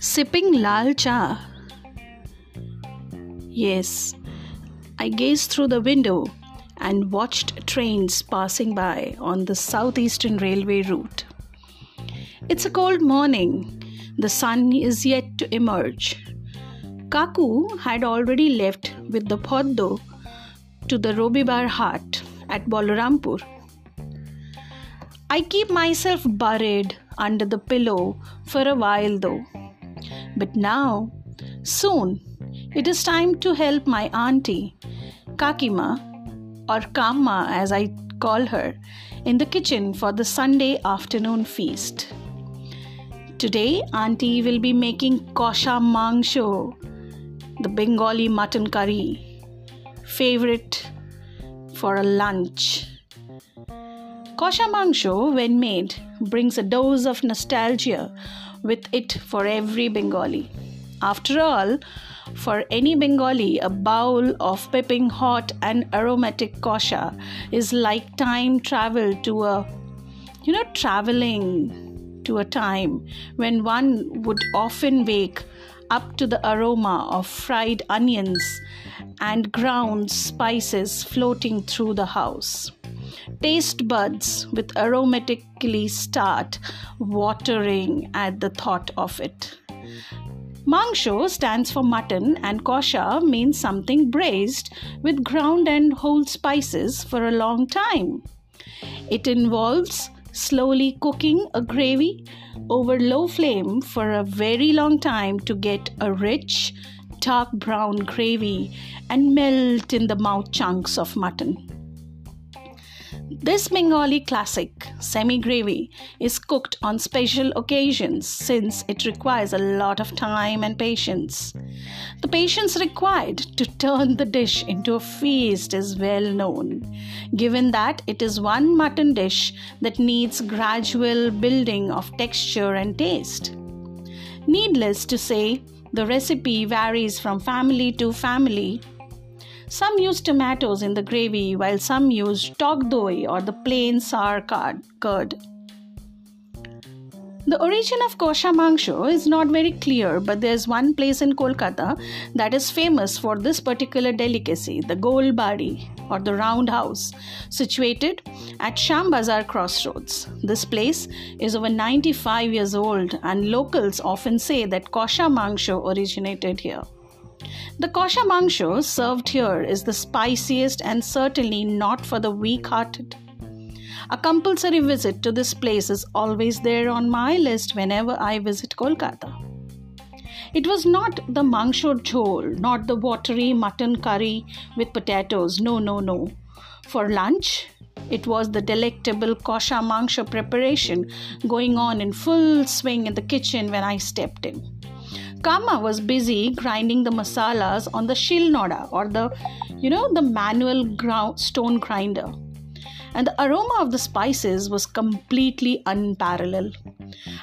Sipping lal cha. Yes, I gazed through the window and watched trains passing by on the southeastern railway route. It's a cold morning. The sun is yet to emerge. Kaku had already left with the Poddo to the Robibar Hut at Balarampur. I keep myself buried under the pillow for a while though. But now, soon, it is time to help my auntie, Kakima, or Kama as I call her, in the kitchen for the Sunday afternoon feast. Today, Auntie will be making kosha mangsho, the Bengali mutton curry, favorite for a lunch. Kosha mangsho, when made, brings a dose of nostalgia with it for every Bengali. After all, for any Bengali, a bowl of piping hot and aromatic kosha is like time travel to a, you know, traveling to a time when one would often wake up to the aroma of fried onions and ground spices floating through the house. Taste buds with aromatically start watering at the thought of it. Mangsho stands for mutton and kosha means something braised with ground and whole spices for a long time. It involves slowly cooking a gravy over low flame for a very long time to get a rich, dark brown gravy and melt in the mouth chunks of mutton. This Bengali classic, semi gravy, is cooked on special occasions since it requires a lot of time and patience. The patience required to turn the dish into a feast is well known, given that it is one mutton dish that needs gradual building of texture and taste. Needless to say, the recipe varies from family to family some use tomatoes in the gravy while some use tog or the plain sour curd. The origin of kosha mangsho is not very clear, but there's one place in Kolkata that is famous for this particular delicacy, the Golbari or the Roundhouse, situated at Shambazar crossroads. This place is over 95 years old, and locals often say that kosha mangsho originated here. The kosha mangsho served here is the spiciest and certainly not for the weak hearted. A compulsory visit to this place is always there on my list whenever I visit Kolkata. It was not the mangsho jhol, not the watery mutton curry with potatoes. No, no, no. For lunch, it was the delectable kosha mangsho preparation going on in full swing in the kitchen when I stepped in. Kama was busy grinding the masalas on the shilnoda or the, you know, the manual ground, stone grinder. And the aroma of the spices was completely unparalleled.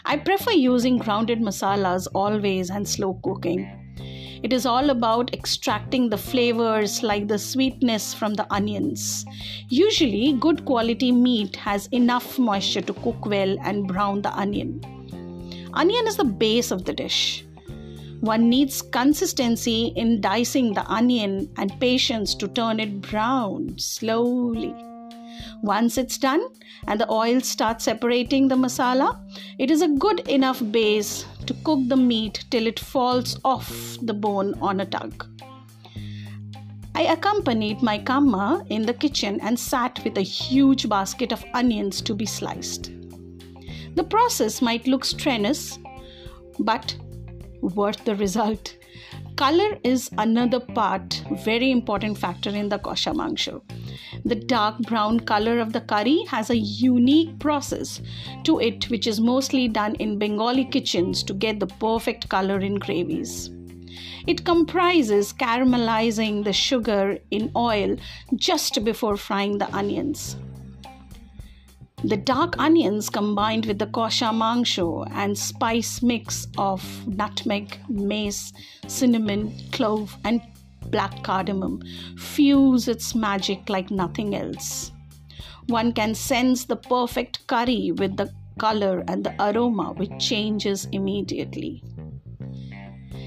I prefer using grounded masalas always and slow cooking. It is all about extracting the flavors like the sweetness from the onions. Usually, good quality meat has enough moisture to cook well and brown the onion. Onion is the base of the dish. One needs consistency in dicing the onion and patience to turn it brown slowly. Once it's done and the oil starts separating the masala, it is a good enough base to cook the meat till it falls off the bone on a tug. I accompanied my kamma in the kitchen and sat with a huge basket of onions to be sliced. The process might look strenuous, but worth the result. Color is another part, very important factor in the kosha mangsho. The dark brown color of the curry has a unique process to it, which is mostly done in Bengali kitchens to get the perfect color in gravies. It comprises caramelizing the sugar in oil just before frying the onions. The dark onions combined with the kosha mangsho and spice mix of nutmeg, mace, cinnamon, clove, and black cardamom fuse its magic like nothing else. One can sense the perfect curry with the color and the aroma which changes immediately.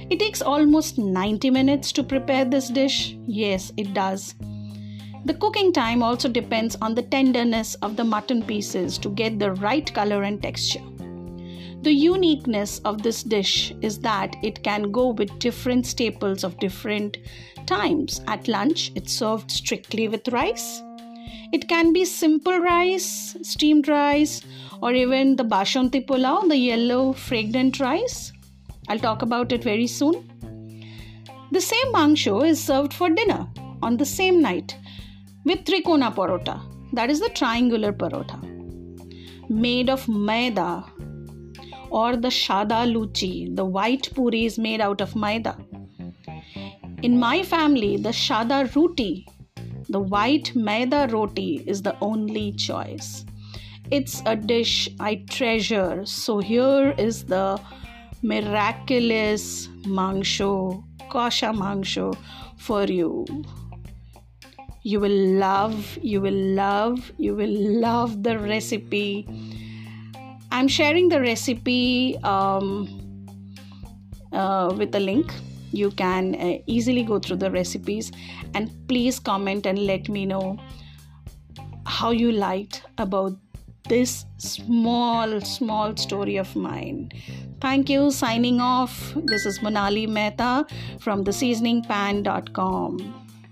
It takes almost 90 minutes to prepare this dish. Yes, it does. The cooking time also depends on the tenderness of the mutton pieces to get the right color and texture. The uniqueness of this dish is that it can go with different staples of different times. At lunch, it's served strictly with rice. It can be simple rice, steamed rice, or even the bashanti pulao, the yellow fragrant rice. I'll talk about it very soon. The same mangsho is served for dinner on the same night with trikona parota, that is the triangular parota, made of maida or the shada luchi, the white puri is made out of maida. In my family, the shada roti, the white maida roti, is the only choice. It's a dish I treasure. So here is the miraculous mangsho, kosha mangsho for you. You will love, you will love, you will love the recipe I'm sharing the recipe um, uh, with a link. You can uh, easily go through the recipes and please comment and let me know how you liked about this small, small story of mine. Thank you. Signing off. This is Monali Mehta from theseasoningpan.com.